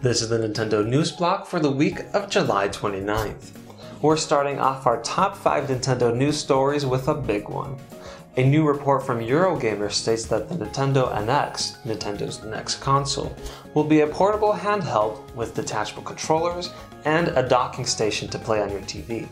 This is the Nintendo News Block for the week of July 29th. We're starting off our top 5 Nintendo news stories with a big one. A new report from Eurogamer states that the Nintendo NX, Nintendo's next console, will be a portable handheld with detachable controllers and a docking station to play on your TV.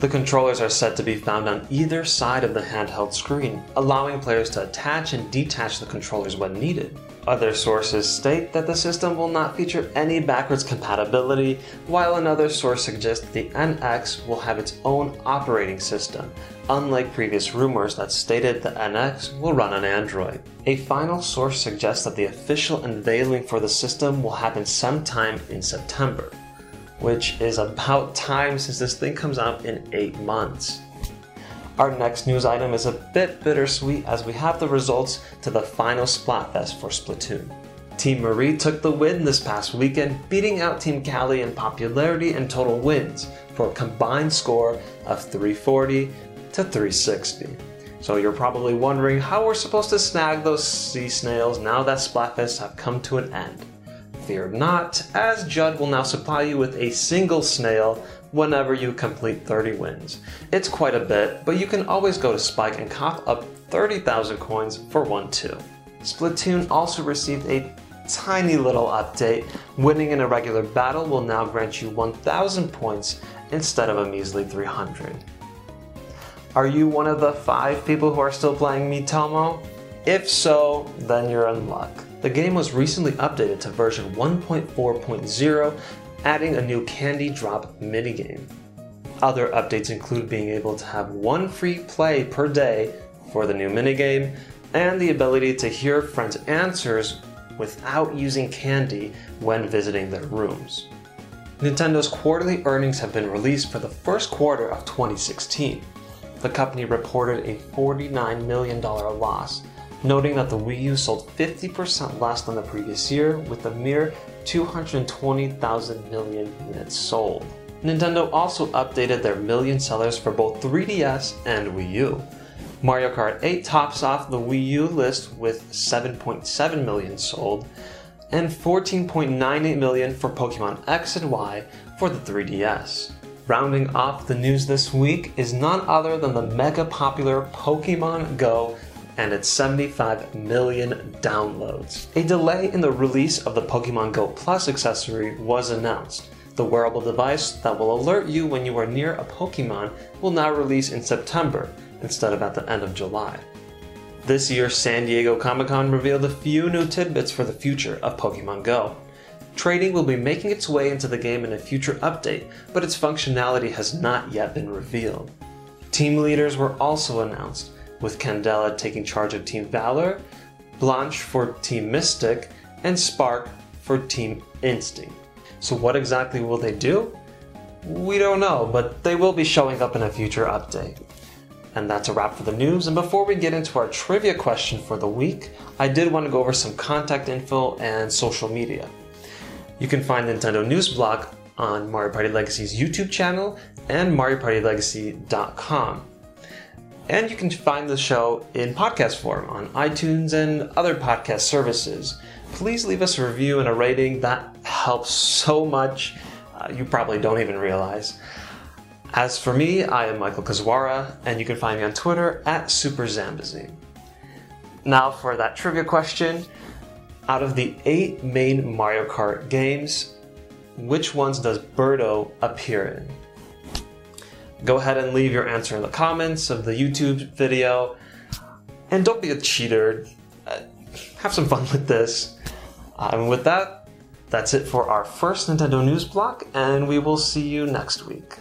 The controllers are said to be found on either side of the handheld screen, allowing players to attach and detach the controllers when needed. Other sources state that the system will not feature any backwards compatibility, while another source suggests the NX will have its own operating system, unlike previous rumors that stated the NX will run on Android. A final source suggests that the official unveiling for the system will happen sometime in September which is about time since this thing comes out in 8 months. Our next news item is a bit bittersweet as we have the results to the final Splatfest for Splatoon. Team Marie took the win this past weekend, beating out Team Cali in popularity and total wins for a combined score of 340 to 360. So you're probably wondering how we're supposed to snag those sea snails now that Splatfests have come to an end. Fear not, as Judd will now supply you with a single snail whenever you complete 30 wins. It's quite a bit, but you can always go to Spike and cop up 30,000 coins for one too. Splatoon also received a tiny little update. Winning in a regular battle will now grant you 1,000 points instead of a measly 300. Are you one of the five people who are still playing Miitomo? If so, then you're in luck. The game was recently updated to version 1.4.0, adding a new candy drop minigame. Other updates include being able to have one free play per day for the new minigame, and the ability to hear friends' answers without using candy when visiting their rooms. Nintendo's quarterly earnings have been released for the first quarter of 2016. The company reported a $49 million loss, noting that the Wii U sold 50% less than the previous year with a mere 220,000 million units sold. Nintendo also updated their million sellers for both 3DS and Wii U. Mario Kart 8 tops off the Wii U list with 7.7 million sold, and 14.98 million for Pokemon X and Y for the 3DS. Rounding off the news this week is none other than the mega popular Pokemon Go and its 75 million downloads. A delay in the release of the Pokemon Go Plus accessory was announced. The wearable device that will alert you when you are near a Pokemon will now release in September instead of at the end of July. This year's San Diego Comic Con revealed a few new tidbits for the future of Pokemon Go. Trading will be making its way into the game in a future update, but its functionality has not yet been revealed. Team leaders were also announced, with Candela taking charge of Team Valor, Blanche for Team Mystic, and Spark for Team Instinct. So, what exactly will they do? We don't know, but they will be showing up in a future update. And that's a wrap for the news. And before we get into our trivia question for the week, I did want to go over some contact info and social media. You can find Nintendo News Block on Mario Party Legacy's YouTube channel and MarioPartyLegacy.com. And you can find the show in podcast form on iTunes and other podcast services. Please leave us a review and a rating, that helps so much. Uh, you probably don't even realize. As for me, I am Michael Kazwara, and you can find me on Twitter at SuperZambazine. Now for that trivia question. Out of the eight main Mario Kart games, which ones does Birdo appear in? Go ahead and leave your answer in the comments of the YouTube video. And don't be a cheater. Uh, have some fun with this. And with that, that's it for our first Nintendo News Block, and we will see you next week.